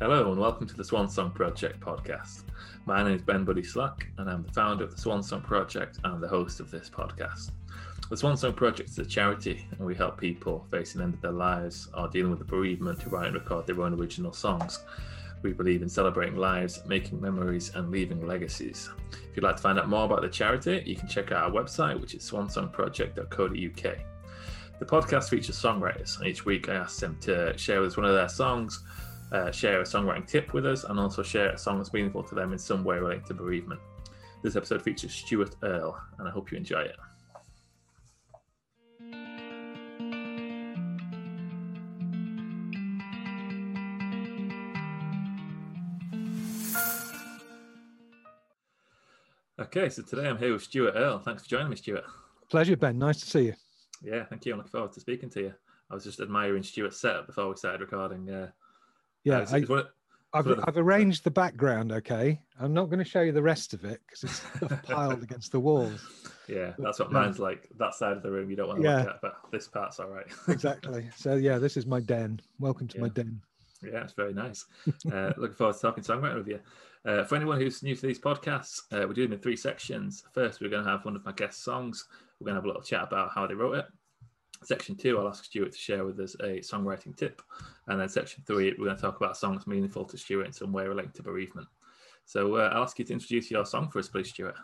Hello and welcome to the Swan Song Project podcast. My name is Ben Buddy Slack and I'm the founder of the Swan Song Project and the host of this podcast. The Swan Song Project is a charity and we help people facing the end of their lives or dealing with the bereavement to write and record their own original songs. We believe in celebrating lives, making memories, and leaving legacies. If you'd like to find out more about the charity, you can check out our website, which is swansongproject.co.uk. The podcast features songwriters, and each week I ask them to share with us one of their songs uh, share a songwriting tip with us, and also share a song that's meaningful to them in some way related to bereavement. This episode features Stuart Earle, and I hope you enjoy it. Okay, so today I'm here with Stuart Earle. Thanks for joining me, Stuart. Pleasure, Ben. Nice to see you. Yeah, thank you. I'm looking forward to speaking to you. I was just admiring Stuart's setup before we started recording. Uh, yeah, I, have I've arranged the background. Okay, I'm not going to show you the rest of it because it's piled against the walls. Yeah, that's what mine's like. That side of the room you don't want to yeah. look at, but this part's all right. exactly. So yeah, this is my den. Welcome to yeah. my den. Yeah, it's very nice. Uh, looking forward to talking to songwriter with you. Uh, for anyone who's new to these podcasts, uh, we're doing in three sections. First, we're going to have one of my guest songs. We're going to have a little chat about how they wrote it. Section two, I'll ask Stuart to share with us a songwriting tip. And then section three, we're going to talk about songs meaningful to Stuart in some way relating to bereavement. So uh, I'll ask you to introduce your song for us, please, Stuart.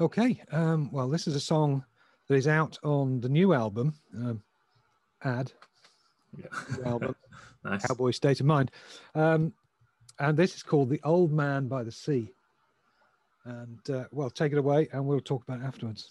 Okay. Um, well, this is a song that is out on the new album, um, Ad. Yeah. album, nice. Cowboy State of Mind. Um, and this is called The Old Man by the Sea. And uh, well, take it away and we'll talk about it afterwards.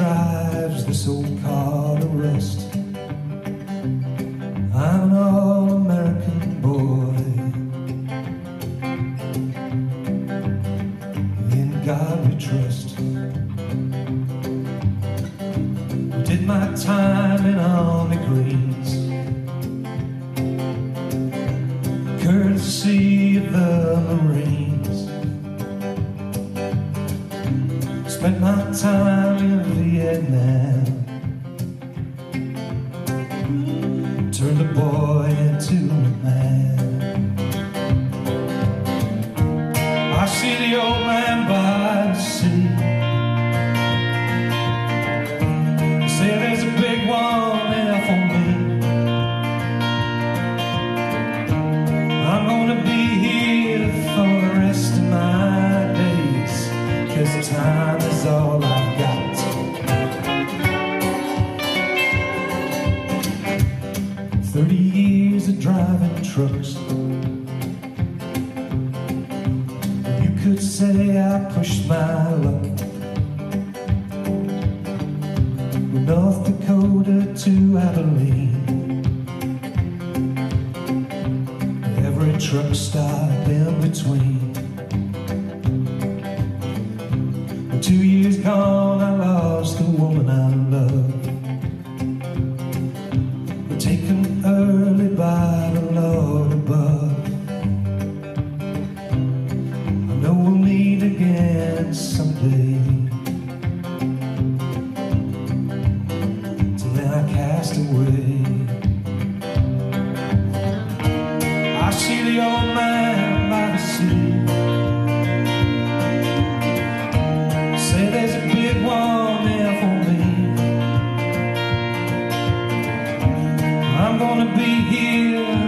big one there for me. I'm gonna be here.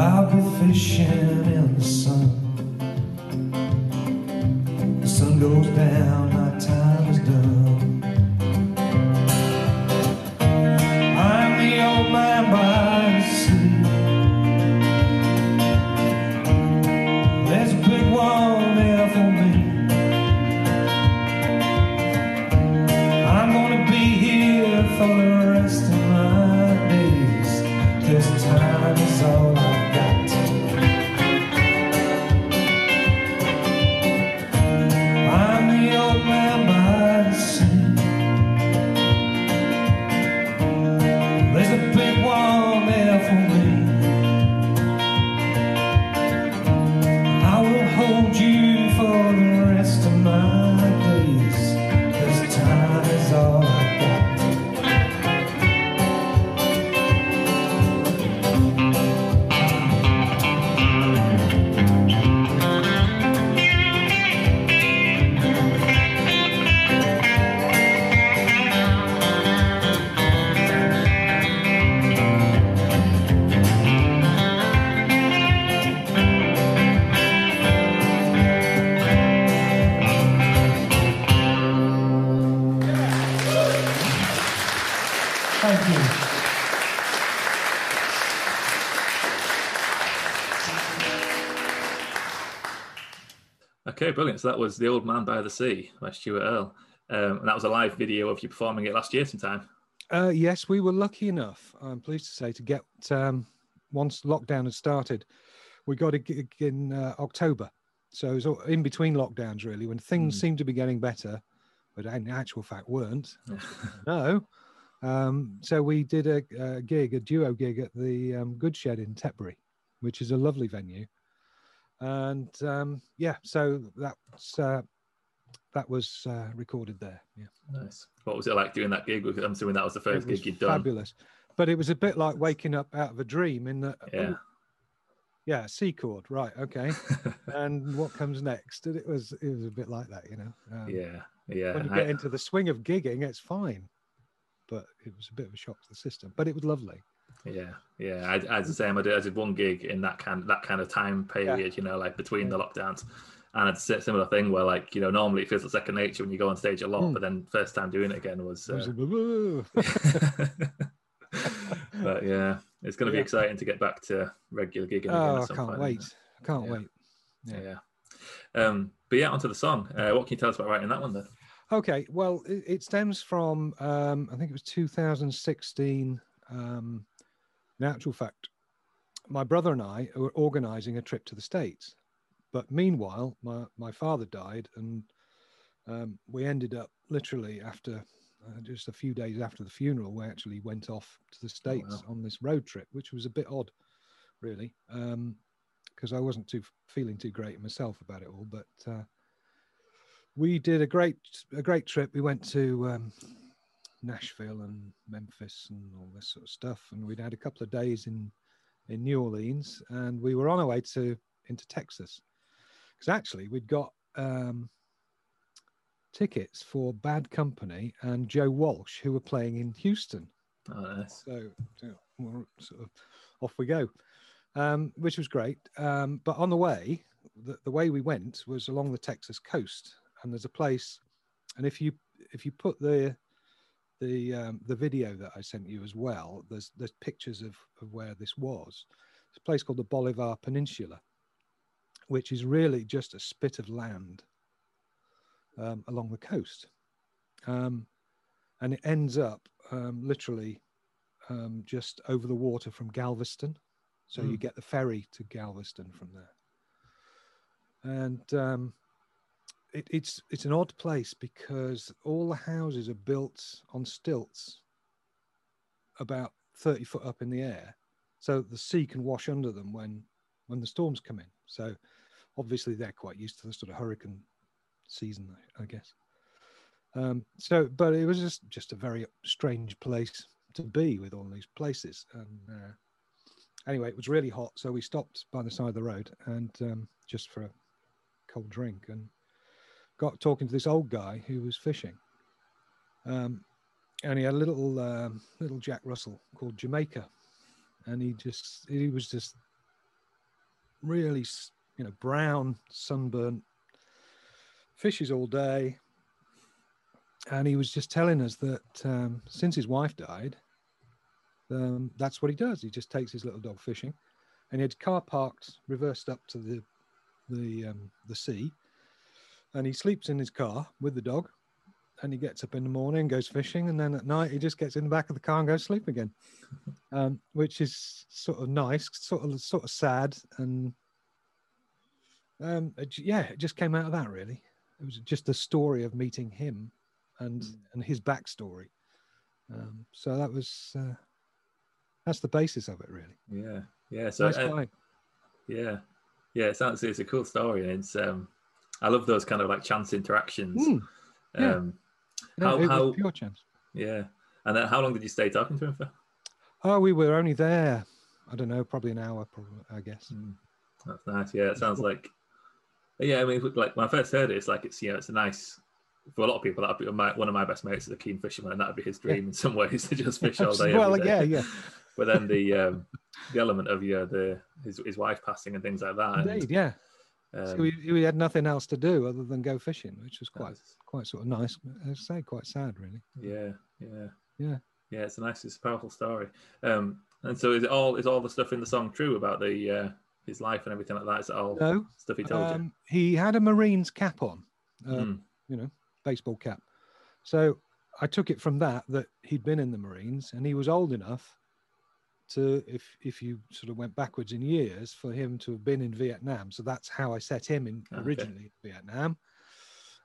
I'll be fishing in the sun. Okay, brilliant. So that was The Old Man by the Sea by Stuart Earle. Um, and that was a live video of you performing it last year sometime. Uh, yes, we were lucky enough, I'm pleased to say, to get, um, once lockdown had started, we got a gig in uh, October. So it was in between lockdowns, really, when things mm. seemed to be getting better, but in actual fact weren't. no. Um, so we did a, a, gig, a duo gig at the um, Goodshed in Tetbury, which is a lovely venue and um, yeah, so that's uh, that was uh, recorded there. Yeah, nice. What was it like doing that gig? I'm assuming that was the first was gig you'd done. Fabulous, but it was a bit like waking up out of a dream. In that, yeah, oh, yeah, C chord, right? Okay, and what comes next? And it was it was a bit like that, you know. Um, yeah, yeah. When you get I... into the swing of gigging, it's fine, but it was a bit of a shock to the system. But it was lovely. Yeah, yeah. I, I the same. I did, I did one gig in that kind that kind of time period, yeah. you know, like between yeah. the lockdowns. And it's a similar thing where, like, you know, normally it feels like second nature when you go on stage a lot, mm. but then first time doing it again was. Uh... but yeah, it's going to be yeah. exciting to get back to regular gigging. Oh, I can't wait! I can't yeah. wait. Yeah. yeah. Um, but yeah, onto the song. Uh, what can you tell us about writing that one then? Okay, well, it, it stems from um, I think it was 2016. Um, in actual fact, my brother and I were organizing a trip to the States. But meanwhile, my, my father died, and um, we ended up literally after uh, just a few days after the funeral, we actually went off to the States oh, wow. on this road trip, which was a bit odd, really, because um, I wasn't too feeling too great myself about it all. But uh, we did a great a great trip. We went to um, Nashville and Memphis and all this sort of stuff. And we'd had a couple of days in in New Orleans, and we were on our way to into Texas because actually we'd got um, tickets for Bad Company and Joe Walsh, who were playing in Houston. Oh, nice. So, so sort of off we go, um, which was great. Um, but on the way, the, the way we went was along the Texas coast, and there's a place, and if you if you put the the um, the video that I sent you as well, there's there's pictures of, of where this was. It's a place called the Bolivar Peninsula, which is really just a spit of land um, along the coast, um, and it ends up um, literally um, just over the water from Galveston. So mm. you get the ferry to Galveston from there, and um, it, it's it's an odd place because all the houses are built on stilts about 30 foot up in the air so the sea can wash under them when when the storms come in so obviously they're quite used to the sort of hurricane season i guess um, so but it was just just a very strange place to be with all these places. And uh, anyway, it was really hot, so we stopped by the side of the road and um, just for a cold drink and got talking to this old guy who was fishing. Um, and he had a little um, little Jack Russell called Jamaica, and he just he was just really you know brown sunburnt fishes all day and he was just telling us that um, since his wife died um, that's what he does he just takes his little dog fishing and he had car parked reversed up to the the um, the sea and he sleeps in his car with the dog and he gets up in the morning goes fishing and then at night he just gets in the back of the car and goes to sleep again. Um, which is sort of nice sort of sort of sad and um, yeah it just came out of that really. It was just the story of meeting him and mm. and his backstory. Um, so that was uh, that's the basis of it really. Yeah yeah so nice uh, yeah yeah it sounds it's a cool story and it's um i love those kind of like chance interactions mm. yeah. um how, how pure chance yeah and then how long did you stay talking to him for oh we were only there i don't know probably an hour probably i guess mm. that's nice yeah it sounds like yeah, I mean, like when I first heard it, it's like it's you know it's a nice for a lot of people. That'd be my, one of my best mates is a keen fisherman, and that'd be his dream yeah. in some ways to just fish all day. well, day. yeah, yeah. but then the um, the element of yeah, the his, his wife passing and things like that. Indeed, and, yeah. Um, so we, we had nothing else to do other than go fishing, which was quite was, quite sort of nice. I'd say quite sad, really. Yeah, yeah, yeah, yeah. It's a nice, it's a powerful story. Um, and so is it all is all the stuff in the song true about the uh, his life and everything like that? Is it all no, stuff he told um, you? He had a Marines cap on, um, mm. you know, baseball cap. So I took it from that that he'd been in the Marines and he was old enough to, if if you sort of went backwards in years, for him to have been in Vietnam. So that's how I set him in okay. originally Vietnam,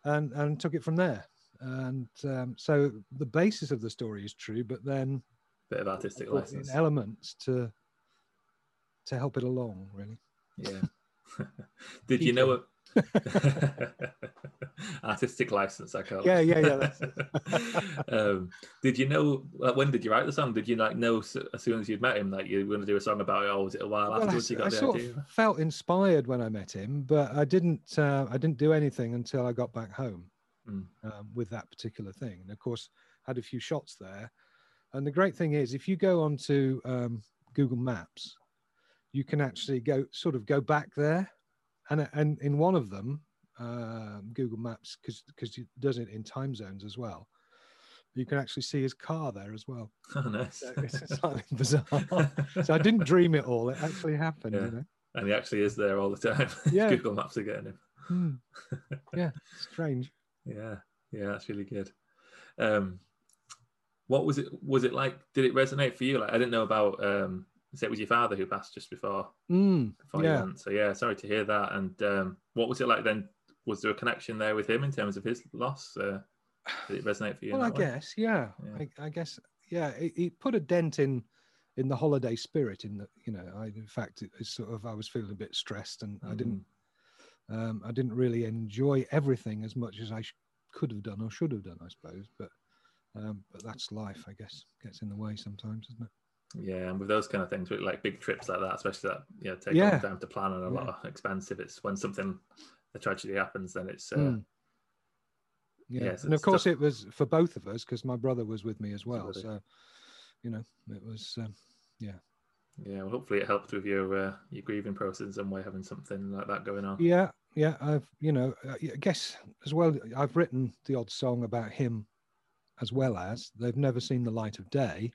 and and took it from there. And um, so the basis of the story is true, but then bit of artistic license elements to to help it along, really. Yeah. Did you know it? Artistic license, I call it. Yeah, yeah, yeah. um, did you know when did you write the song? Did you like know as soon as you'd met him that you were going to do a song about it, or was it a while well, afterwards I, you got I the sort idea? Of felt inspired when I met him, but I didn't. Uh, I didn't do anything until I got back home mm. um, with that particular thing. And of course, had a few shots there. And the great thing is, if you go onto um, Google Maps you can actually go sort of go back there, and and in one of them, uh, Google Maps because because it does it in time zones as well. You can actually see his car there as well. Oh, nice! So it's slightly bizarre. so I didn't dream it all; it actually happened. Yeah. You know? And he actually is there all the time. Yeah. Google Maps are getting him. Hmm. Yeah, strange. yeah, yeah, that's really good. Um, what was it? Was it like? Did it resonate for you? Like, I didn't know about um, it was your father who passed just before, mm, before yeah. you went. So yeah, sorry to hear that. And um, what was it like then? Was there a connection there with him in terms of his loss? Uh, did it resonate for you? Well, I guess, yeah. yeah. I, I, guess, yeah. It, it, put a dent in in the holiday spirit. In the, you know, I in fact, it, it's sort of I was feeling a bit stressed, and mm. I didn't, mm. um, I didn't really enjoy everything as much as I sh- could have done or should have done, I suppose. But um, but that's life, I guess, gets in the way sometimes, doesn't it? Yeah, and with those kind of things, with like big trips like that, especially that you know take yeah. time to plan and a yeah. lot of expensive. It's when something a tragedy happens, then it's uh, mm. yeah. yeah and of course tough. it was for both of us because my brother was with me as well. So you know, it was um, yeah. Yeah, well, hopefully it helped with your uh, your grieving process in some way, having something like that going on. Yeah, yeah. I've you know, I guess as well. I've written the odd song about him, as well as they've never seen the light of day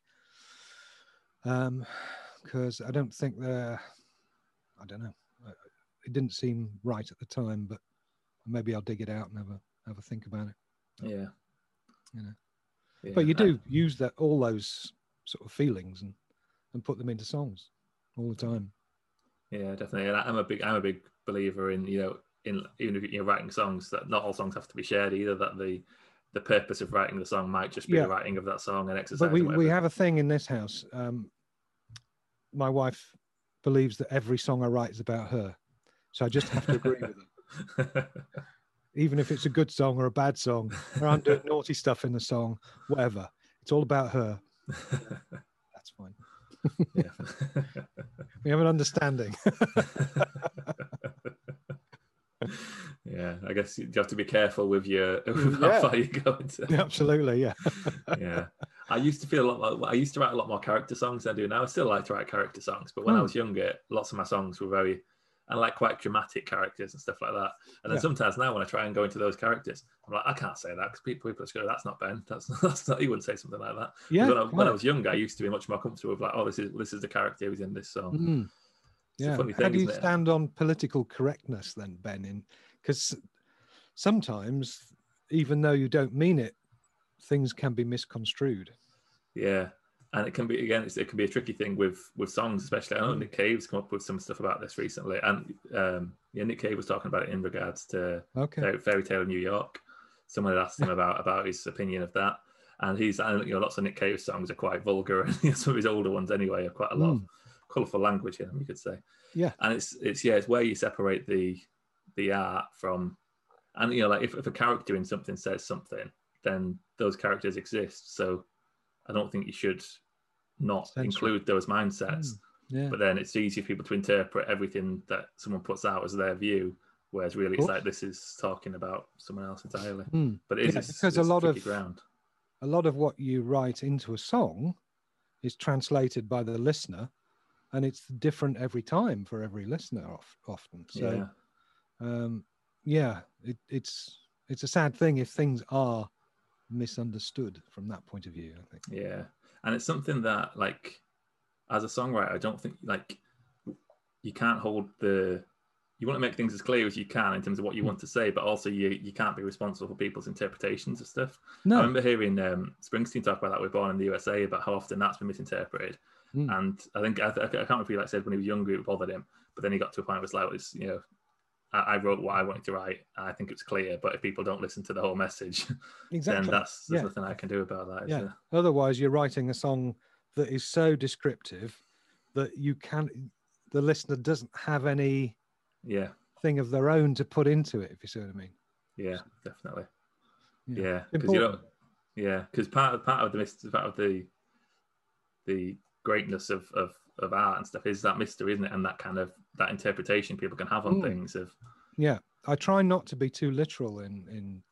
because um, I don't think they're. I don't know. It didn't seem right at the time, but maybe I'll dig it out and have a have a think about it. Yeah. You know. Yeah, but you do I, use that all those sort of feelings and and put them into songs all the time. Yeah, definitely. And I'm a big I'm a big believer in you know in even if you're writing songs that not all songs have to be shared either. That the the purpose of writing the song might just be yeah. the writing of that song and exercise. But we, we have a thing in this house. Um, my wife believes that every song I write is about her. So I just have to agree with her. Even if it's a good song or a bad song, or I'm doing naughty stuff in the song, whatever. It's all about her. That's fine. yeah. we have an understanding. yeah, I guess you have to be careful with your with yeah. how far you go into. Absolutely, yeah. yeah. I used to feel a lot. Like, I used to write a lot more character songs than I do now. I still like to write character songs, but when I hmm. was younger, lots of my songs were very and like quite dramatic characters and stuff like that. And then yeah. sometimes now when I try and go into those characters, I'm like, I can't say that because people people just go, that's not Ben. That's not, that's not. he wouldn't say something like that. Yeah. When I, when I, was younger, I used to be much more comfortable with like, oh, this is this is the character who's in this song. Mm. Yeah. Thing, How do you stand on political correctness then, Ben? In because sometimes, even though you don't mean it, things can be misconstrued. Yeah, and it can be again it can be a tricky thing with with songs especially i know nick cave's come up with some stuff about this recently and um yeah nick cave was talking about it in regards to okay. fairy tale of new york someone had asked him about about his opinion of that and he's and you know lots of nick cave songs are quite vulgar and some of his older ones anyway are quite a lot mm. of colorful language in them you could say yeah and it's it's yeah it's where you separate the the art from and you know like if, if a character in something says something then those characters exist so I don't think you should not include those mindsets. Mm, yeah. But then it's easy for people to interpret everything that someone puts out as their view, whereas really it's like this is talking about someone else entirely. Mm. But it is yeah, because a lot of ground. a lot of what you write into a song is translated by the listener, and it's different every time for every listener. Often, so yeah, um, yeah it, it's it's a sad thing if things are misunderstood from that point of view. I think. Yeah, and it's something that, like, as a songwriter, I don't think like you can't hold the. You want to make things as clear as you can in terms of what you hmm. want to say, but also you you can't be responsible for people's interpretations of stuff. No. I remember hearing um, Springsteen talk about that with Born in the USA about how often that's been misinterpreted. Mm. And I think I, I, can't remember if he like said when he was younger it bothered him, but then he got to a point where it's like, it's, you know, I, wrote what I wanted to write. I think it's clear, but if people don't listen to the whole message, exactly. then that's there's yeah. nothing I can do about that. Yeah. Otherwise, you're writing a song that is so descriptive that you can the listener doesn't have any yeah thing of their own to put into it. If you see what I mean. Yeah, definitely. Yeah, because yeah, you know, yeah, because part of part of the part of the the greatness of of of art and stuff is that mystery, isn't it? And that kind of that interpretation people can have on mm. things of yeah. I try not to be too literal in in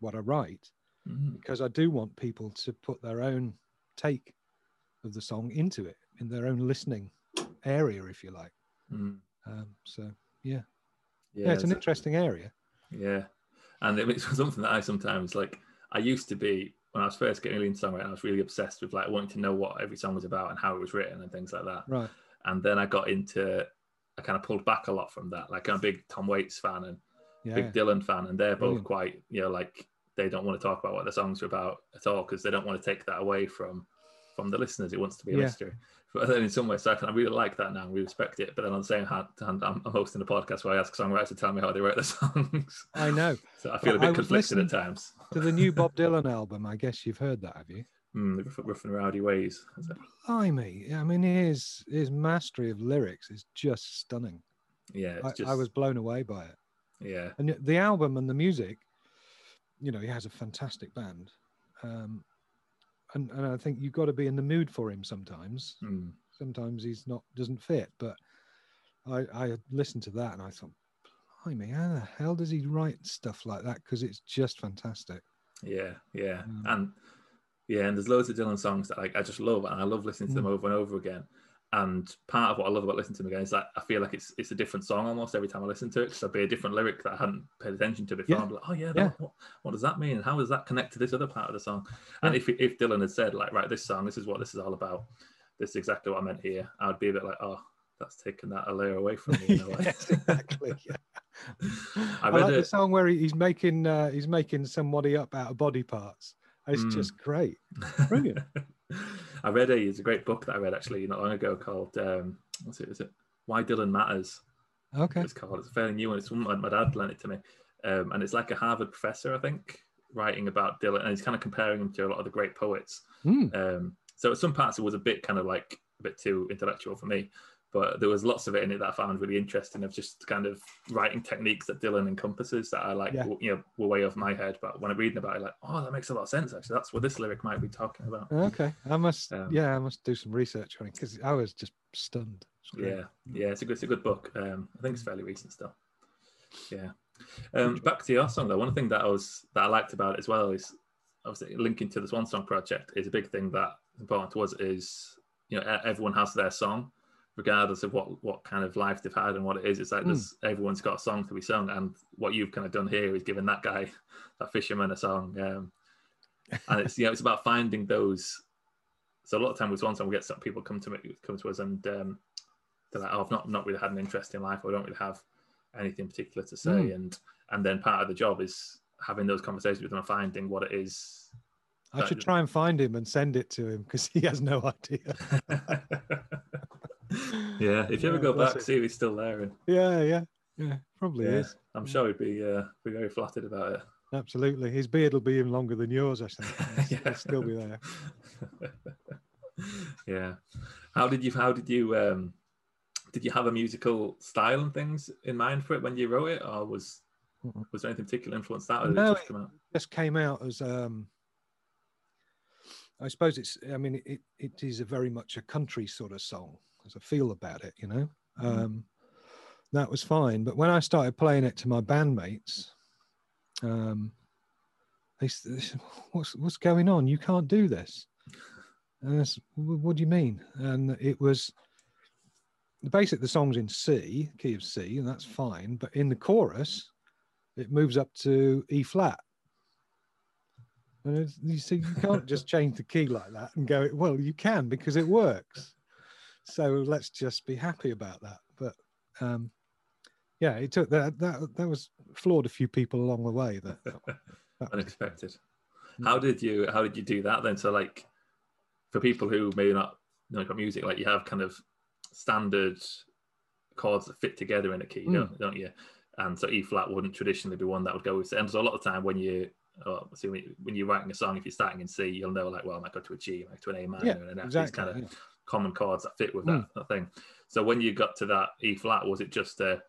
what I write mm. because I do want people to put their own take of the song into it in their own listening area, if you like. Mm. Um, so yeah. yeah, yeah, it's an interesting area. Yeah, and it it's something that I sometimes like. I used to be when I was first getting into songwriting, I was really obsessed with like wanting to know what every song was about and how it was written and things like that. Right. And then I got into, I kind of pulled back a lot from that. Like I'm a big Tom Waits fan and yeah. big Dylan fan, and they're both Brilliant. quite, you know, like they don't want to talk about what the songs are about at all because they don't want to take that away from from the listeners. It wants to be a yeah. mystery. But then in some ways, so I, can, I really like that now. And we respect it. But then on the same hand, I'm, I'm hosting a podcast where I ask songwriters to tell me how they write the songs. I know. so I feel a bit conflicted at times. to the new Bob Dylan album, I guess you've heard that, have you? Mm, the rough and rowdy ways. Blimey. I mean, his his mastery of lyrics is just stunning. Yeah, I, just... I was blown away by it. Yeah, and the album and the music, you know, he has a fantastic band. Um, and, and I think you've got to be in the mood for him sometimes. Mm. Sometimes he's not doesn't fit, but I I listened to that and I thought, blimey, how the hell does he write stuff like that? Because it's just fantastic. Yeah, yeah, um, and yeah, and there's loads of Dylan songs that like I just love, and I love listening to mm. them over and over again. And part of what I love about listening to them again is that I feel like it's it's a different song almost every time I listen to it because there'll be a different lyric that I hadn't paid attention to before. Yeah. I'm like, oh yeah, yeah. What, what, does that mean? How does that connect to this other part of the song? Yeah. And if if Dylan had said like, right, this song, this is what this is all about. This is exactly what I meant here. I would be a bit like, oh, that's taken that a layer away from me. yes, exactly. Yeah. I, I like it. the song where he's making uh, he's making somebody up out of body parts. It's mm. just great, brilliant. I read a it's a great book that I read actually not long ago called um, what's it? Is it Why Dylan Matters? Okay, it's called. It's a fairly new one. It's one my dad lent it to me, um, and it's like a Harvard professor, I think, writing about Dylan, and he's kind of comparing him to a lot of the great poets. Mm. Um, so at some parts it was a bit kind of like a bit too intellectual for me, but there was lots of it in it that I found really interesting of just kind of writing techniques that Dylan encompasses that I like, yeah. you know, were way off my head. But when I'm reading about it, like, oh, that makes a lot of sense. Actually, that's what this lyric might be talking about. Okay, I must, um, yeah, I must do some research on it because I was just stunned. Yeah, yeah, it's a good, it's a good book. Um, I think it's fairly recent still. Yeah. Um, back to your song though, one thing that I was that I liked about it as well is obviously linking to the Swan Song project is a big thing that important to us is you know everyone has their song regardless of what what kind of life they've had and what it is. It's like mm. everyone's got a song to be sung, and what you've kind of done here is given that guy, that fisherman, a song. Um, and it's you know it's about finding those. So a lot of time with one song, we get some people come to me, come to us, and um, they're like, "Oh, I've not not really had an interest in life, or I don't really have anything particular to say." Mm. And and then part of the job is having those conversations with them and finding what it is I should try and find him and send it to him because he has no idea. yeah, if you ever go back, see if he's still there. And... Yeah, yeah, yeah, probably yeah, is. I'm sure he'd be uh, be very flattered about it. Absolutely, his beard will be even longer than yours. I think. yeah. It'll still be there. yeah. How did you? How did you? Um, did you have a musical style and things in mind for it when you wrote it, or was was there anything particular influence that, or no, it just, it just came out as um, I suppose it's. I mean, it it is a very much a country sort of song. There's a feel about it, you know. Mm. Um, that was fine, but when I started playing it to my bandmates, um, they, they said, "What's what's going on? You can't do this." And I said, "What do you mean?" And it was the basic. The song's in C, key of C, and that's fine. But in the chorus, it moves up to E flat. And you see, you can't just change the key like that and go, well, you can because it works. So let's just be happy about that. But um, yeah, it took that, that, that was floored a few people along the way. That, that unexpected. How did you, how did you do that then? So like for people who may not know about music, like you have kind of standard chords that fit together in a key, mm. don't, don't you? And so E flat wouldn't traditionally be one that would go with. And so a lot of the time when you oh, so when, you're writing a song, if you're starting in C, you'll know like, well, I might go to a G, like to an A minor, yeah, and F. Exactly, kind of yeah. Common chords that fit with that, mm. that, thing. So when you got to that E flat, was it just a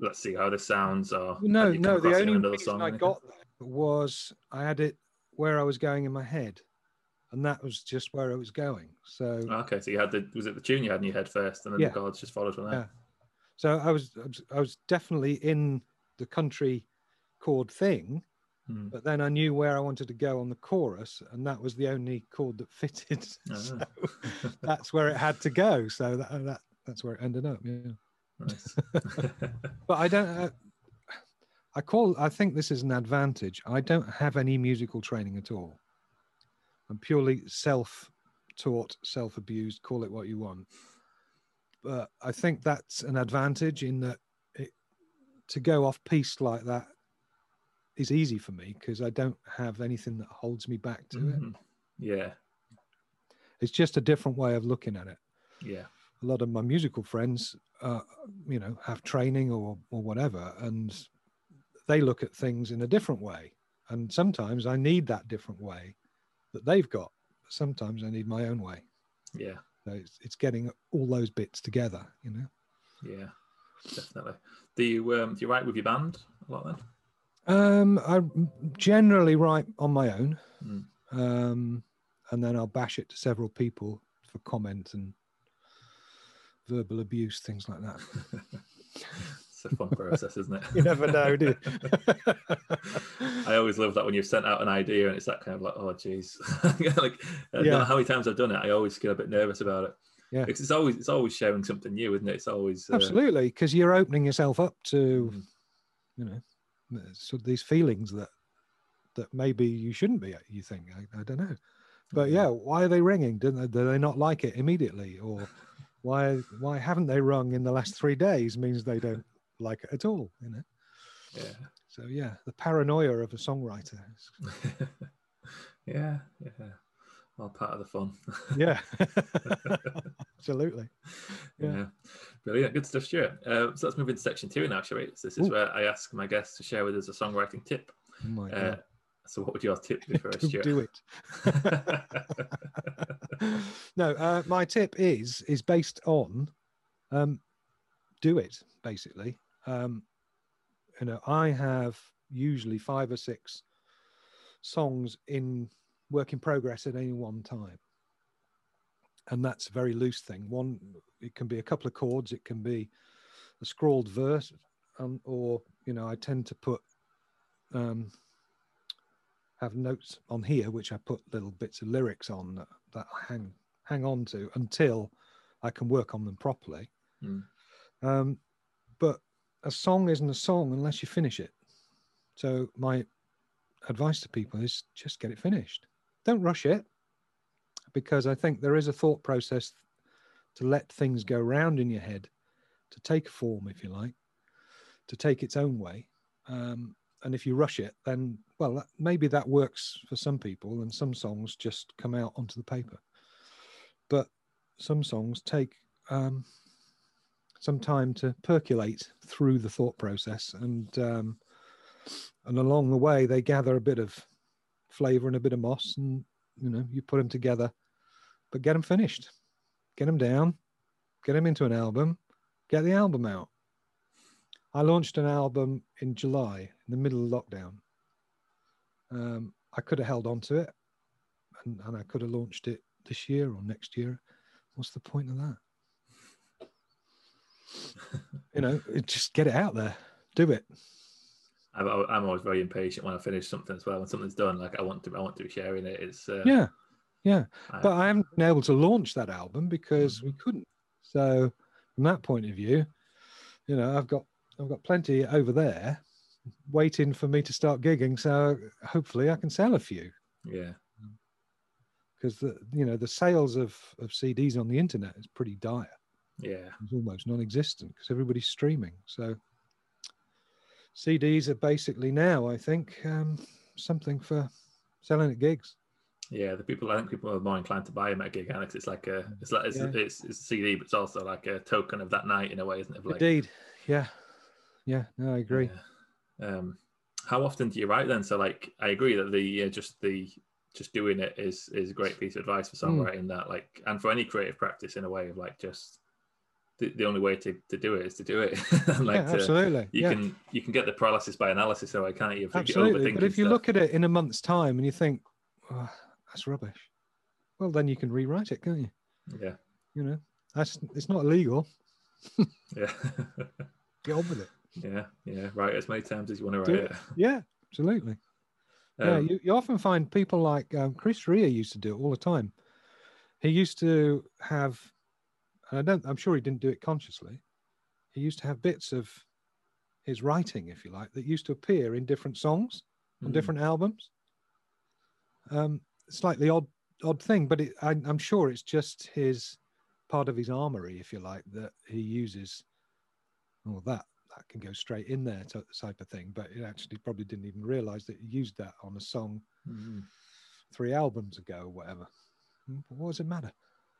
let's see how this sounds, or no, no? The only reason I got that was I had it where I was going in my head, and that was just where I was going. So okay, so you had the was it the tune you had in your head first, and then yeah. the chords just followed from there. Yeah. So I was I was definitely in the country chord thing, Hmm. But then I knew where I wanted to go on the chorus, and that was the only chord that fitted. Oh. so that's where it had to go. So that, that that's where it ended up. Yeah. Nice. but I don't. Uh, I call. I think this is an advantage. I don't have any musical training at all. I'm purely self-taught, self-abused. Call it what you want. But I think that's an advantage in that it, to go off piece like that is easy for me because I don't have anything that holds me back to mm-hmm. it. Yeah. It's just a different way of looking at it. Yeah. A lot of my musical friends, uh, you know, have training or, or whatever, and they look at things in a different way. And sometimes I need that different way that they've got. Sometimes I need my own way. Yeah. So it's, it's getting all those bits together, you know? Yeah, definitely. Do you, um, do you write with your band a lot then? Um, I generally write on my own, mm. um, and then I'll bash it to several people for comment and verbal abuse, things like that. it's a fun process, isn't it? you never know, do? I always love that when you've sent out an idea and it's that kind of like, oh, geez, like yeah. how many times I've done it, I always get a bit nervous about it. Yeah, because it's always it's always sharing something new, isn't it? It's always uh... absolutely because you're opening yourself up to, mm. you know, so these feelings that that maybe you shouldn't be you think. I, I don't know. But yeah. why are they ringing? Do they, do they not like it immediately? Or why why haven't they rung in the last three days means they don't like it at all you know? Yeah. So yeah the paranoia of a songwriter yeah yeah all part of the fun. Yeah. Absolutely. Yeah. yeah. brilliant. Good stuff stuart. Uh, so let's move into section two now shall we? So this is Ooh. where i ask my guests to share with us a songwriting tip. Oh uh, so what would your tip be for us stuart? do it. No uh, my tip is is based on um, do it basically. Um, you know, I have usually five or six songs in work in progress at any one time. And that's a very loose thing. One, it can be a couple of chords, it can be a scrawled verse, um, or, you know, I tend to put, um, have notes on here, which I put little bits of lyrics on that, that I hang, hang on to until I can work on them properly. Mm. Um, but a song isn't a song unless you finish it. So my advice to people is just get it finished. Don't rush it because I think there is a thought process to let things go round in your head, to take form, if you like, to take its own way. Um, and if you rush it, then, well, maybe that works for some people and some songs just come out onto the paper. But some songs take um, some time to percolate through the thought process and um, and along the way they gather a bit of flavor and a bit of moss and you know you put them together. But get them finished. Get them down. Get them into an album. Get the album out. I launched an album in july in the middle of lockdown. Um, i could have held on to it and, and i could have launched it this year or next year. What's the point of that? You know, just get it out there, do it. I'm, I'm always very impatient when I finish something as well. When something's done, like I want to, I want to be sharing it. It's uh, yeah, yeah. I, but I haven't been able to launch that album because we couldn't. So from that point of view, you know, I've got I've got plenty over there waiting for me to start gigging. So hopefully I can sell a few. Yeah. Because the you know the sales of of CDs on the internet is pretty dire. Yeah. It's almost non existent because everybody's streaming. So CDs are basically now, I think, um, something for selling at gigs. Yeah, the people I think people are more inclined to buy them at gig, Alex. It's like a it's like it's, yeah. it's, it's, a CD, but it's also like a token of that night in a way, isn't it? Like, Indeed. Yeah. Yeah. No, I agree. Yeah. Um, how often do you write then? So like, I agree that the uh, just the just doing it is is a great piece of advice for hmm. songwriting. Mm. That like, and for any creative practice in a way of like just the, the only way to, to do it is to do it. like yeah, absolutely. To, you yeah. can you can get the paralysis by analysis, so I can't you? Absolutely. But if you stuff. look at it in a month's time and you think, oh, that's rubbish, well, then you can rewrite it, can't you? Yeah. You know, that's it's not illegal. yeah. Get on with it. Yeah, yeah. Write as many times as you want to write it. it. Yeah, absolutely. Um, yeah, you, you often find people like um, Chris Rea used to do it all the time. He used to have and I don't, I'm sure he didn't do it consciously. He used to have bits of his writing, if you like, that used to appear in different songs mm. on different albums. Um, slightly odd, odd thing, but it, I, I'm sure it's just his part of his armory, if you like, that he uses. Oh, that that can go straight in there type of thing. But it actually probably didn't even realize that he used that on a song mm. three albums ago or whatever. What does it matter?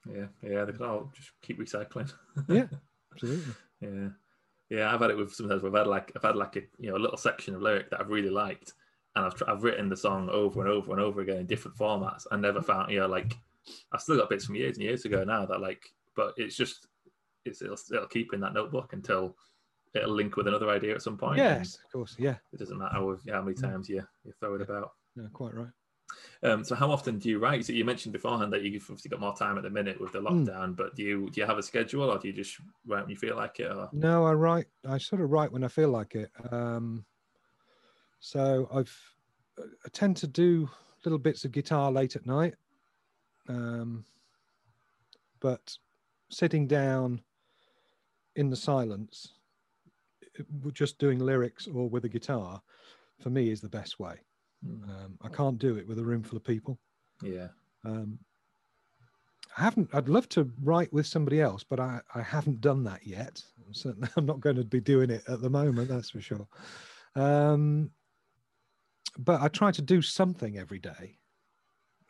Yeah, yeah, they all just keep recycling. yeah, absolutely. yeah, yeah. I've had it with sometimes. I've had like I've had like a you know a little section of lyric that I've really liked, and I've I've written the song over and over and over again in different formats. I never found you know like I've still got bits from years and years ago now that like, but it's just it's it'll, it'll keep in that notebook until it'll link with another idea at some point. Yes, of course. Yeah. It doesn't matter how many times you you throw it about. Yeah, quite right. Um, so how often do you write? So you mentioned beforehand that you've obviously got more time at the minute with the hmm. lockdown, mm. but do you do you have a schedule or do you just write when you feel like it? Or? No, I write. I sort of write when I feel like it. Um, so I've I tend to do little bits of guitar late at night, um, but sitting down in the silence, just doing lyrics or with a guitar, for me is the best way. Um, I can't do it with a room full of people. Yeah. Um, I haven't. I'd love to write with somebody else, but I, I haven't done that yet. I'm certainly, I'm not going to be doing it at the moment. That's for sure. Um, but I try to do something every day.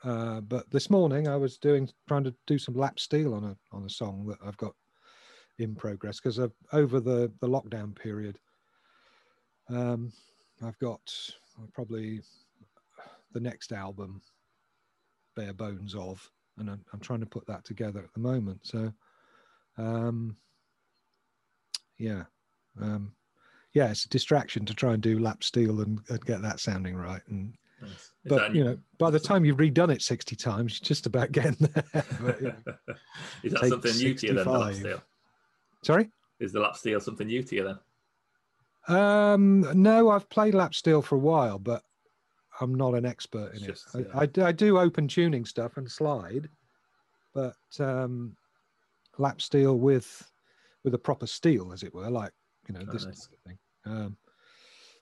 Uh, but this morning I was doing trying to do some lap steel on a on a song that I've got in progress because over the the lockdown period, um, I've got probably the next album bare bones of and I'm, I'm, trying to put that together at the moment so um Yeah. Um, yeah, it's a distraction to try and do lap steel and, and get that sounding right. And nice. but you know, by the time you've redone it sixty times, you're just about getting there. but, you know, Is that something new to you then? The lap steel? Sorry. Is the lap steel something new to you then? Um, no, I've played lap steel for a while, but I'm not an expert in Just, it. I, I, I, do open tuning stuff and slide, but um, lap steel with with a proper steel, as it were, like you know oh, this nice. thing. Um,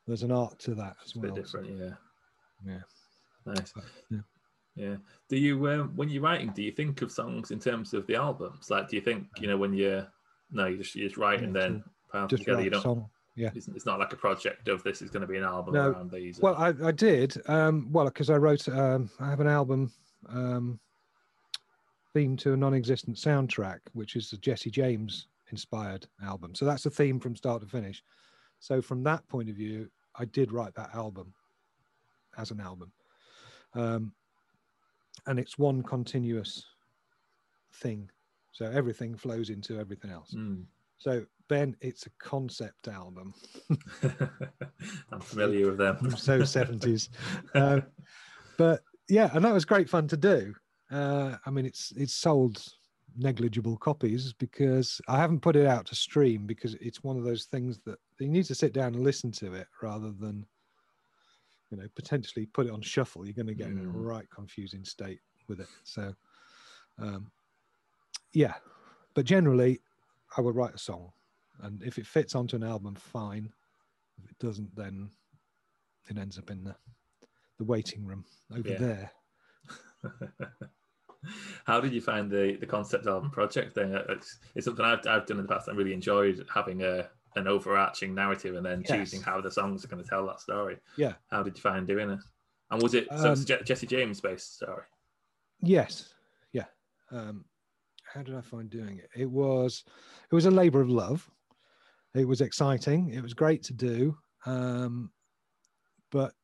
there's an art to that as it's well. different, so. yeah. Yeah. Nice. yeah. Yeah. Do you um, when you're writing, do you think of songs in terms of the albums? Like, do you think you know when you're no, you just you just write yeah, and then pile together. You don't. Song. Yeah, it's, it's, not like a project of this is going to be an album no. around these. Well, I, I did. Um, well, because I wrote, um, I have an album um, theme to a non-existent soundtrack, which is the Jesse James inspired album. So that's a theme from start to finish. So from that point of view, I did write that album as an album. Um, and it's one continuous thing. So everything flows into everything else. Mm. So Ben, it's a concept album. I'm familiar with them. so 70s. Uh, but yeah, and that was great fun to do. Uh, I mean, it's it's sold negligible copies because I haven't put it out to stream because it's one of those things that you need to sit down and listen to it rather than you know potentially put it on shuffle you're going to get mm. in a mm. right confusing state with it so um, yeah but generally i would write a song and if it fits onto an album fine if it doesn't then it ends up in the the waiting room over yeah. there how did you find the the concept album project thing it's, it's something I've, I've done in the past i really enjoyed having a an overarching narrative and then yes. choosing how the songs are going to tell that story. Yeah. How did you find doing it? And was it so um, Jesse James based story? Yes. Yeah. Um, how did I find doing it? It was it was a labor of love. It was exciting. It was great to do. Um, but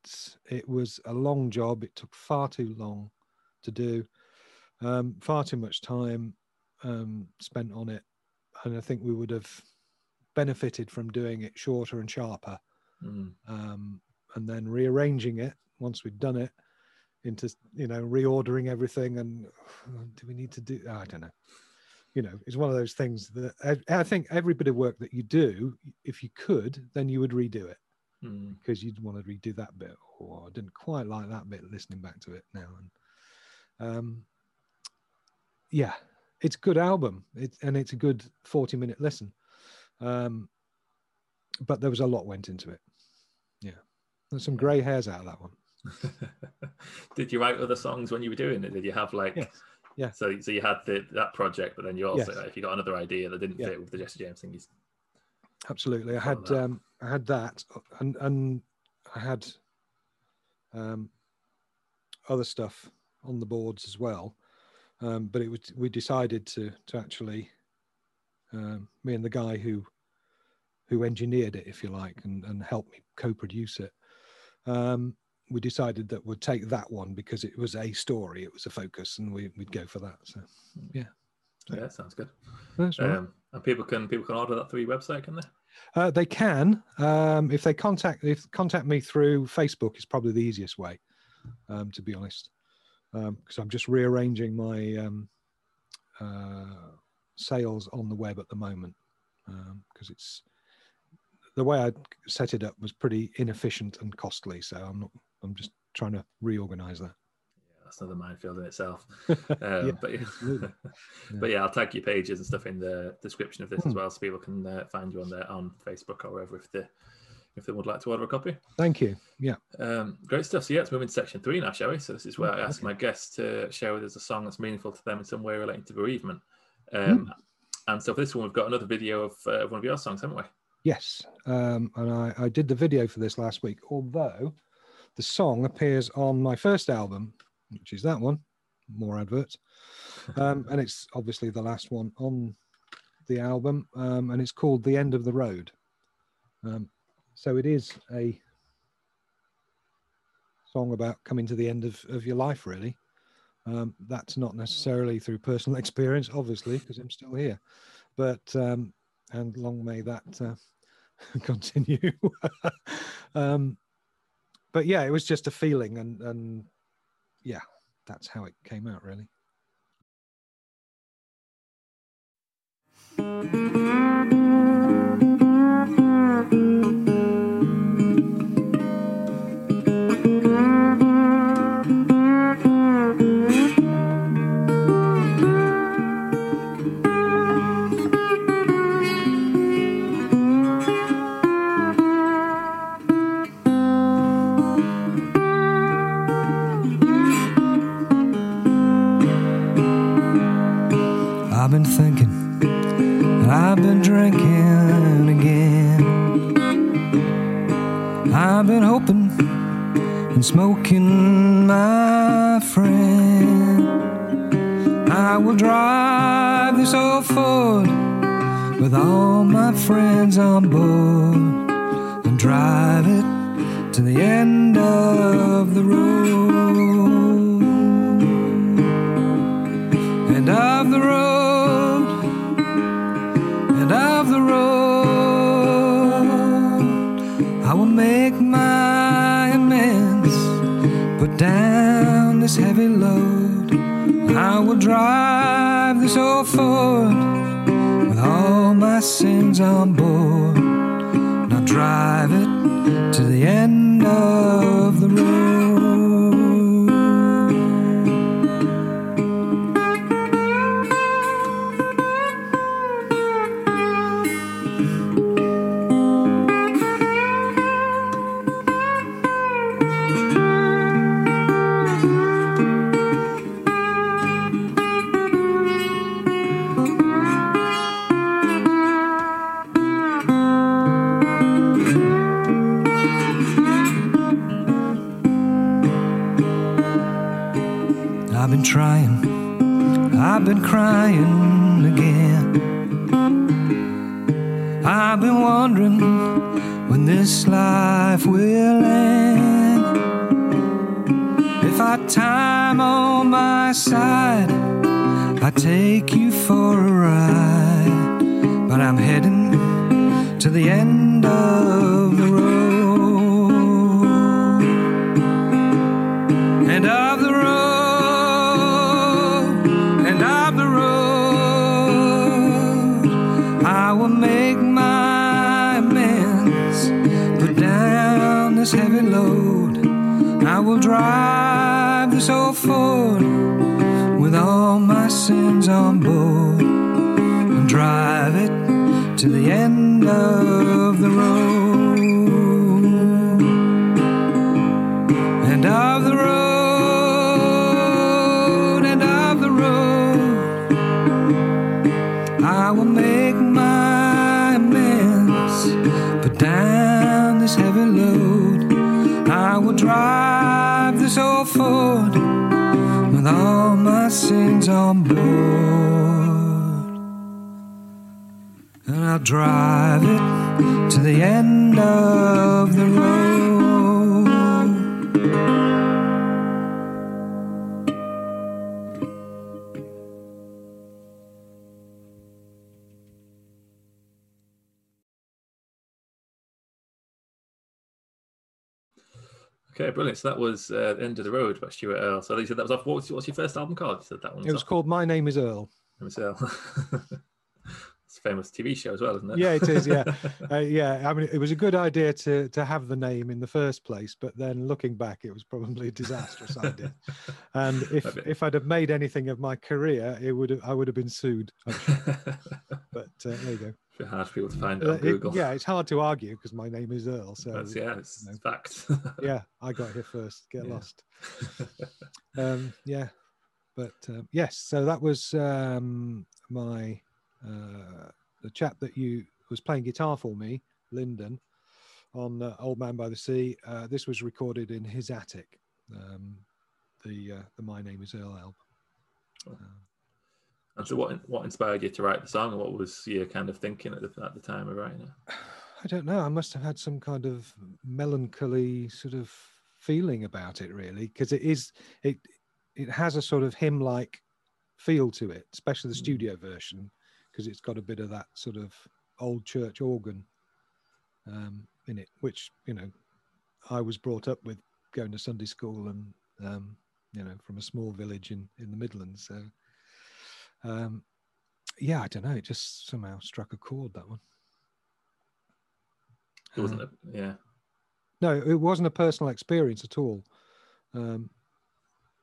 it was a long job. It took far too long to do. Um, far too much time um, spent on it, and I think we would have benefited from doing it shorter and sharper, mm. um, and then rearranging it once we'd done it into you know reordering everything. And do we need to do? I don't know. You know, it's one of those things that I, I, think every bit of work that you do, if you could, then you would redo it mm. because you'd want to redo that bit, or I didn't quite like that bit. Listening back to it now, and um, yeah, it's a good album. It, and it's a good forty-minute listen. Um, but there was a lot went into it. Yeah, there's some grey hairs out of that one. did you write other songs when you were doing it? Did you have like? Yes. Yeah. So, so you had the, that project, but then you also, yes. if you got another idea that didn't yeah. fit with the Jesse James thing, you... absolutely. I had, um, I had that, and and I had um, other stuff on the boards as well. Um, but it was we decided to to actually um, me and the guy who who engineered it, if you like, and, and helped me co-produce it. Um, we decided that we'd take that one because it was a story, it was a focus, and we, would go for that. So, yeah. Yeah, sounds good. That's right. Um, and people can people can order that through your website, can they? Uh, they can um, if they contact if contact me through Facebook is probably the easiest way, um, to be honest, because um, I'm just rearranging my um, uh, sales on the web at the moment because um, it's the way I set it up was pretty inefficient and costly. So I'm not. I'm just trying to reorganize that. Yeah, that's another minefield in itself. Um, yeah, but yeah. but yeah, I'll tag your pages and stuff in the description of this mm. as hmm. well, so people can uh, find you on there on Facebook or wherever if they if they would like to order a copy. Thank you. Yeah. Um, great stuff. So yeah, let's move into section three now, shall we? So this is where I ask my guests to share with us a song that's meaningful to them in some way relating to bereavement. Um, mm. And so for this one, we've got another video of, uh, one of your songs, haven't we? Yes. Um, and I, I did the video for this last week, although the song appears on my first album, which is that one, more adverts. Um, and it's obviously the last one on the album, um, and it's called The End of the Road. Um, so it is a song about coming to the end of, of your life, really. Um, that's not necessarily through personal experience, obviously, because I'm still here. But um, and long may that uh, continue. um, but yeah, it was just a feeling, and and yeah, that's how it came out, really. Smoking, my friend. I will drive this old Ford with all my friends on board and drive it to the end of the road. Drive this with all my sins on board. This heavy load. I will drive this old Ford with all my sins on board and drive it to the end of sins on board. And I'll drive it to the end of the road. Okay, brilliant. So that was uh, End of the Road by Stuart Earl. So you said that was off. What's, what's your first album called? You said that one. It was off. called My Name Is Earl. My Name is Earl. it's famous TV show as well, isn't it? Yeah, it is. Yeah, uh, yeah. I mean, it was a good idea to to have the name in the first place, but then looking back, it was probably a disastrous idea. And if if I'd have made anything of my career, it would have, I would have been sued. but uh, there you go bit hard for people to find uh, on Google. It, yeah, it's hard to argue because my name is Earl. So That's, yeah, it's you know, fact. yeah, I got here first. Get yeah. lost. um, yeah, but um, yes. So that was um, my uh, the chap that you was playing guitar for me, Lyndon, on uh, Old Man by the Sea. Uh, this was recorded in his attic. Um, the uh, the My Name Is Earl album. And so, what what inspired you to write the song, and what was your kind of thinking at the, at the time of writing it? I don't know. I must have had some kind of melancholy sort of feeling about it, really, because it is it it has a sort of hymn-like feel to it, especially the mm. studio version, because it's got a bit of that sort of old church organ um, in it, which you know I was brought up with going to Sunday school and um, you know from a small village in in the Midlands. So um, yeah, I don't know. It just somehow struck a chord that one. It wasn't a, yeah. No, it wasn't a personal experience at all. Um,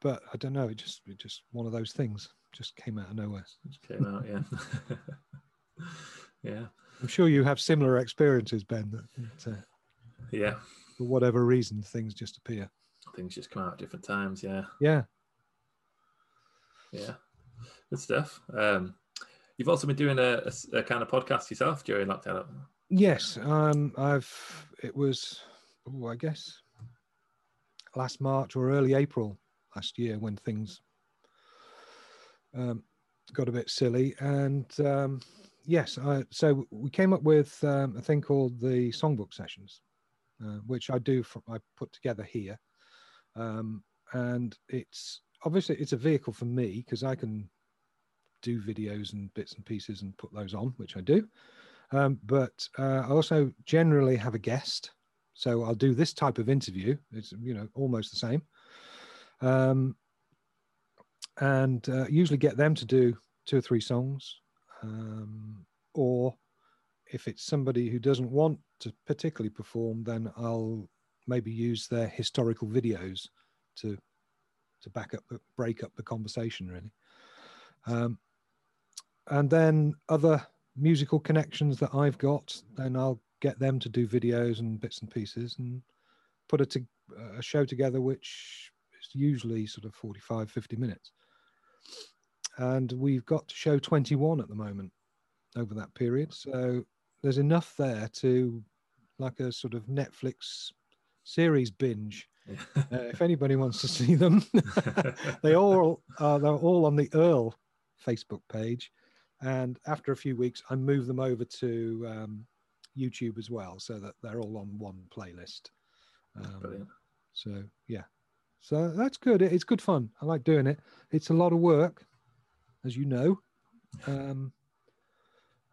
but I don't know. It just it just one of those things just came out of nowhere. Just came out, yeah. yeah. I'm sure you have similar experiences, Ben. That, that, uh, yeah. For whatever reason, things just appear. Things just come out at different times. Yeah. Yeah. Yeah. Good stuff. Um, you've also been doing a, a, a kind of podcast yourself during lockdown. Yes. Um, I've. It was. Oh, I guess last March or early April last year when things um, got a bit silly. And um, yes, I, so we came up with um, a thing called the songbook sessions, uh, which I do. For, I put together here, um, and it's obviously it's a vehicle for me because I can do videos and bits and pieces and put those on, which I do. Um, but uh, I also generally have a guest so I'll do this type of interview. It's you know almost the same, um, and uh, usually get them to do two or three songs, um, or if it's somebody who doesn't want to particularly perform, then I'll maybe use their historical videos to to back up break up the conversation really. Um, and then other musical connections that I've got, then I'll get them to do videos and bits and pieces and put a, a show together which is usually sort of 45 50 minutes and we've got to show 21 at the moment over that period so there's enough there to like a sort of netflix series binge uh, if anybody wants to see them they all are they're all on the earl facebook page and after a few weeks i move them over to um, YouTube as well, so that they're all on one playlist. Um, Brilliant. So yeah, so that's good. It's good fun. I like doing it. It's a lot of work, as you know, um,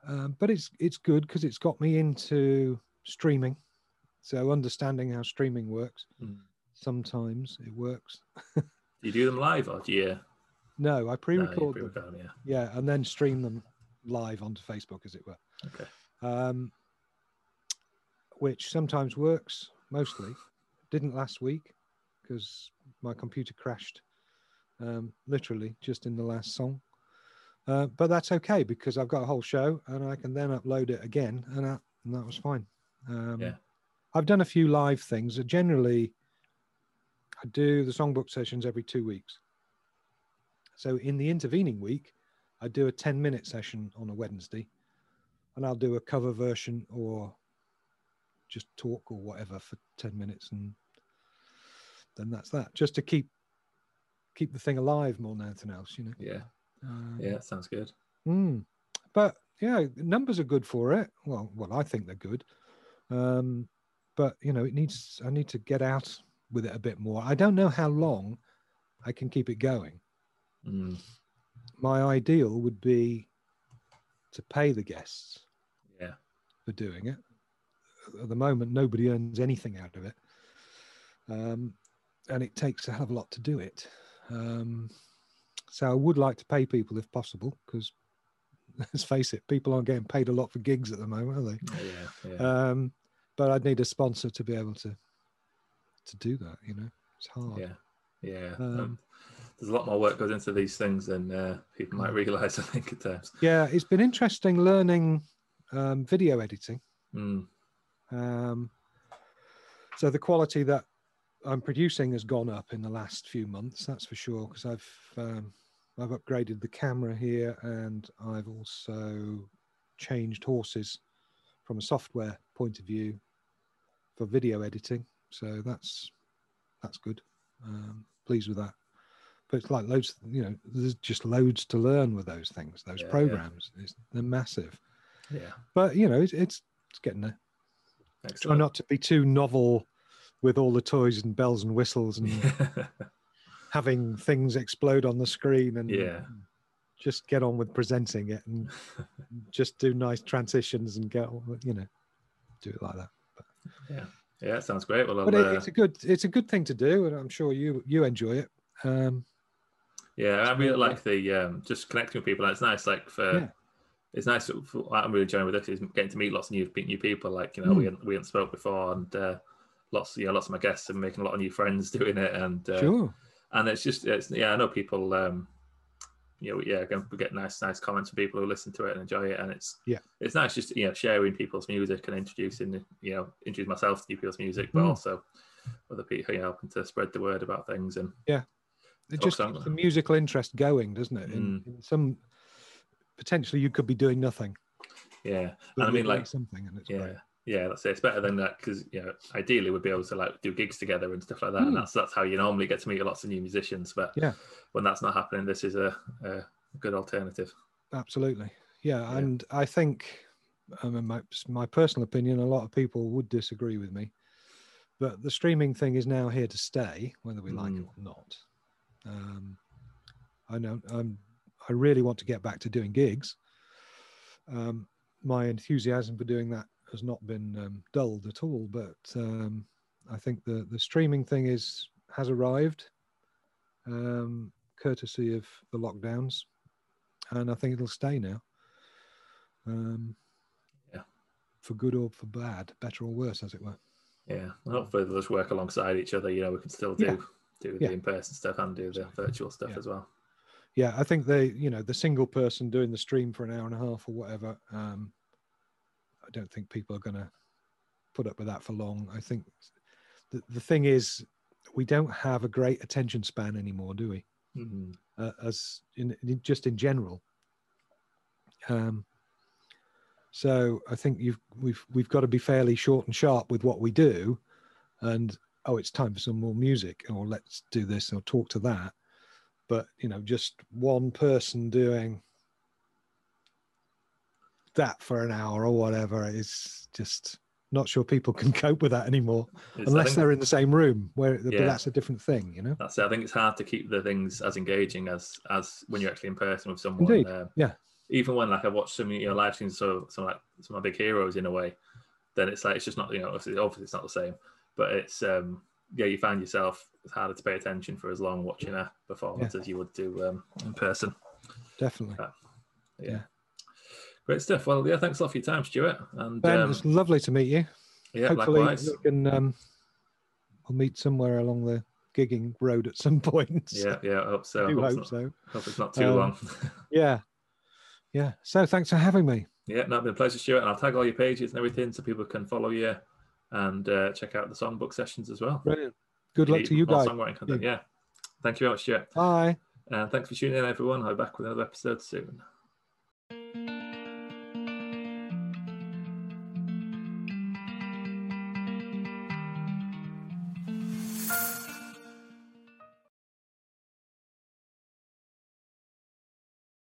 um, but it's it's good because it's got me into streaming. So understanding how streaming works. Mm. Sometimes it works. do you do them live or do you? No, I pre-record, no, them. Yeah. yeah, and then stream them live onto Facebook, as it were. Okay. Um, which sometimes works, mostly. Didn't last week because my computer crashed um, literally just in the last song. Uh, but that's okay because I've got a whole show and I can then upload it again, and that, and that was fine. Um, yeah. I've done a few live things. Generally, I do the songbook sessions every two weeks. So in the intervening week, I do a 10 minute session on a Wednesday, and I'll do a cover version or just talk or whatever for 10 minutes and then that's that. Just to keep keep the thing alive more than anything else you know? Yeah. Um, yeah sounds good. mm, but yeah numbers are good for it. Well well i think they're good. Um, but you know it needs i need to get out with it a bit more. I don't know how long i can keep it going. Mm. my ideal would be to pay the guests yeah. for doing it. At the moment, nobody earns anything out of it. Um, and it takes a hell of a lot to do it. Um, so I would like to pay people if possible, because let's face it, people aren't getting paid a lot for gigs at the moment, are they? Oh, yeah, yeah. Um, but I'd need a sponsor to be able to to do that. You know, it's hard. Yeah, yeah. Um, there's a lot more work goes into these things than uh, people might realise. I think at times. Yeah, it's been interesting learning um, video editing. Mm. Um, so the quality that I'm producing has gone up in the last few months, that's for sure, because I've um, I've upgraded the camera here and I've also changed horses from a software point of view for video editing. So that's that's good. Um, pleased with that. But it's like loads, you know, there's just loads to learn with those things, those yeah, programs. Yeah. they're massive. Yeah. But you know, it's it's, it's getting there. Excellent. Try not to be too novel with all the toys and bells and whistles and having things explode on the screen and yeah just get on with presenting it and just do nice transitions and get you know do it like that. But, yeah, yeah, sounds great. Well, but uh, it's a good it's a good thing to do, and I'm sure you you enjoy it. Um, yeah, I really like the um, just connecting with people. It's nice, like for. Yeah. It's nice. For, I'm really enjoying with this is getting to meet lots of new new people. Like you know, mm. we hadn't, we hadn't spoke before, and uh, lots yeah, lots of my guests are making a lot of new friends doing it, and uh, sure. And it's just it's yeah, I know people um, you know, yeah, we get nice, nice comments from people who listen to it and enjoy it, and it's yeah, it's nice just you know sharing people's music and introducing you know introduce myself to new people's music, but mm. also other people, you know, helping to spread the word about things and yeah, it just keeps the musical interest going, doesn't it? In, mm. in, some potentially you could be doing nothing. Yeah, and I mean like something, and it's yeah. Great. Yeah, that's it. It's better than that because you know, ideally we'd be able to like do gigs together and stuff like that, mm. and that's that's how you normally get to meet lots of new musicians. But yeah, when that's not happening, this is a, a good alternative. Absolutely, yeah, yeah. and I think, I mean, my my personal opinion, a lot of people would disagree with me, but the streaming thing is now here to stay, whether we mm. like it mm. or not. Um, I know I'm. I really want to get back to doing gigs. Um, my enthusiasm for doing that has not been um, dulled at all. But um, I think the the streaming thing is has arrived, um, courtesy of the lockdowns, and I think it'll stay now. Um, yeah, for good or for bad, better or worse, as it were. Yeah, hopefully they'll just work alongside each other. You know, we can still do yeah. do the yeah. in person stuff and do the virtual stuff yeah. as well. Yeah, I think they, you know, the single person doing the stream for an hour and a half or whatever, um, I don't think people are going to put up with that for long. I think the, the thing is, we don't have a great attention span anymore, do we? Mm-hmm. Uh, as in, in, just in general. Um, so I think you've we've we've got to be fairly short and sharp with what we do, and oh, it's time for some more music, or let's do this, or talk to that. But you know, just one person doing that for an hour or whatever is just not sure people can cope with that anymore it's, unless they're in the same room where yeah, but that's a different thing you know that's it. i think it's hard to keep the things as engaging as as when you're actually in person with someone Indeed. Uh, yeah even when like i watch some you know live streams so some like some of my big heroes in a way then it's like it's just not you know obviously, obviously it's not the same but it's um yeah you find yourself it's harder to pay attention for as long watching a performance yeah. as you would do um in person definitely uh, yeah. yeah. Great stuff. Well, yeah, thanks a lot for your time, Stuart. And Ben, um, it's lovely to meet you. Yeah, Hopefully likewise. We can um, we'll meet somewhere along the gigging road at some point. Yeah, yeah, I hope so. I hope, hope not, so. Hope it's not too um, long. yeah, yeah. So thanks for having me. Yeah, no, been a pleasure, Stuart. And I'll tag all your pages and everything so people can follow you and uh, check out the songbook sessions as well. Brilliant. Good luck to you guys. Yeah. yeah. Thank you very much, Stuart. Bye. And thanks for tuning in, everyone. I'll be back with another episode soon.